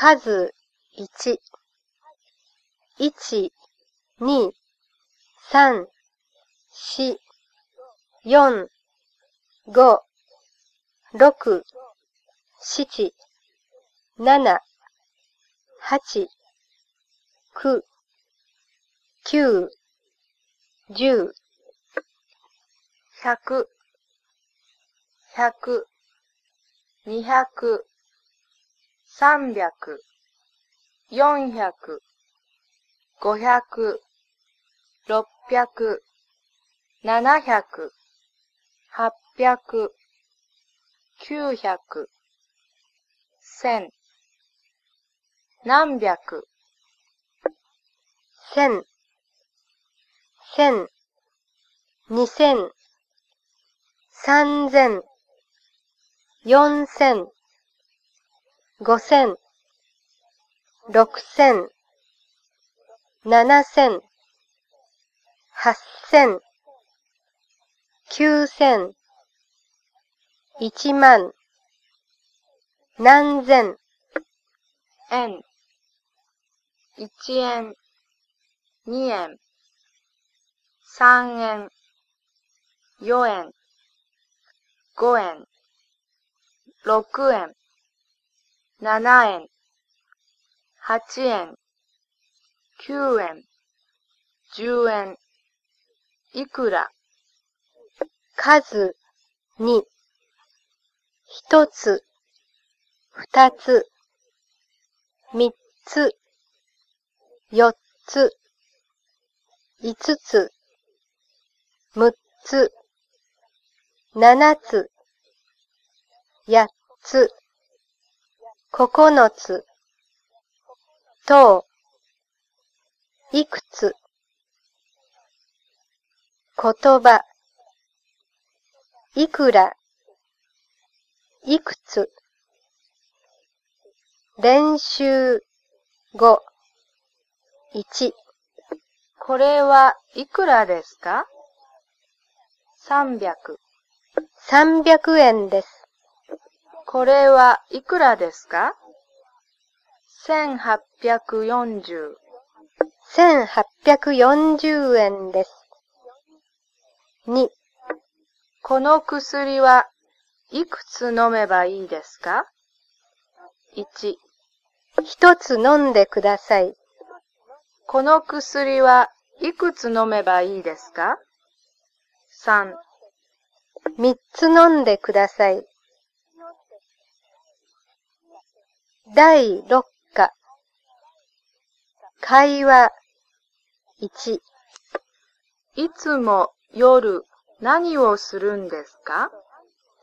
数1、1、2、3、4、4、5、6、7、7、8、9、9、10、100、100、200、三百、四百、五百、六百、七百、八百、九百、千、何百、千、千、二千、三千、四千、五千、六千、七千、八千、九千、一万、何千、円、一円、二円、三円、四円、五円、六円、七円、八円、九円、十円、いくら、数に、一つ、二つ、三つ、四つ、五つ、六つ、七つ、八つ、九つ、と、いくつ、言葉、いくら、いくつ、練習。語、1、これはいくらですか ?300。300円です。これはいくらですか ?1840。1840円です。2、この薬はいくつ飲めばいいですか ?1。一つ飲んでください。この薬はいくつ飲めばいいですか ?3。三つ飲んでください。第6課会話1いつも夜何をするんですか？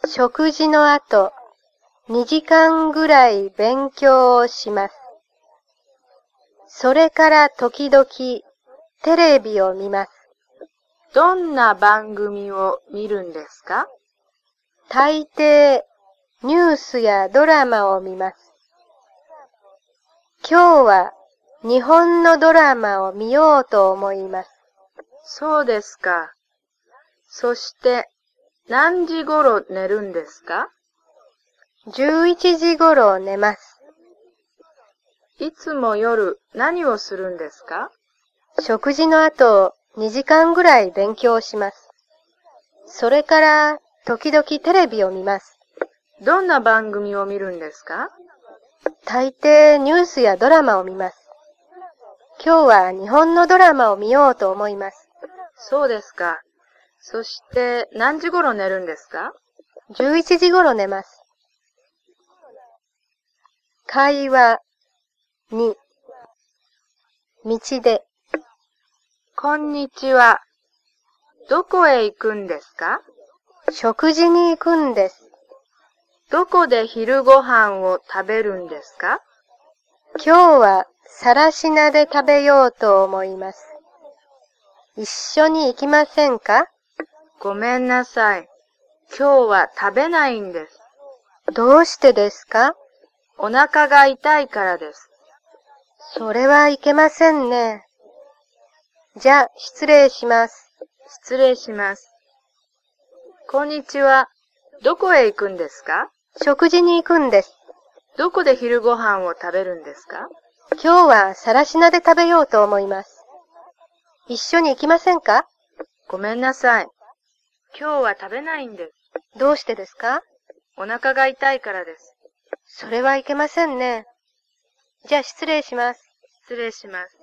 食事の後2時間ぐらい勉強をします。それから時々テレビを見ます。どんな番組を見るんですか？大抵ニュースやドラマを見ます。今日は日本のドラマを見ようと思います。そうですか。そして何時頃寝るんですか？11時頃寝ます。いつも夜何をするんですか？食事の後2時間ぐらい勉強します。それから時々テレビを見ます。どんな番組を見るんですか？大抵ニュースやドラマを見ます。今日は日本のドラマを見ようと思います。そうですか。そして何時頃寝るんですか？11時頃寝ます。会話2道でこんにちは。どこへ行くんですか？食事に行くんです。どこで昼ご飯を食べるんですか？今日はさらしなで食べようと思います。一緒に行きませんか？ごめんなさい。今日は食べないんです。どうしてですか？お腹が痛いからです。それはいけませんね。じゃあ、失礼します。失礼します。こんにちは。どこへ行くんですか？食事に行くんです。どこで昼ご飯を食べるんですか？今日はさらしなで食べようと思います。一緒に行きませんか？ごめんなさい。今日は食べないんです。どうしてですか？お腹が痛いからです。それはいけませんね。じゃあ失礼します。失礼します。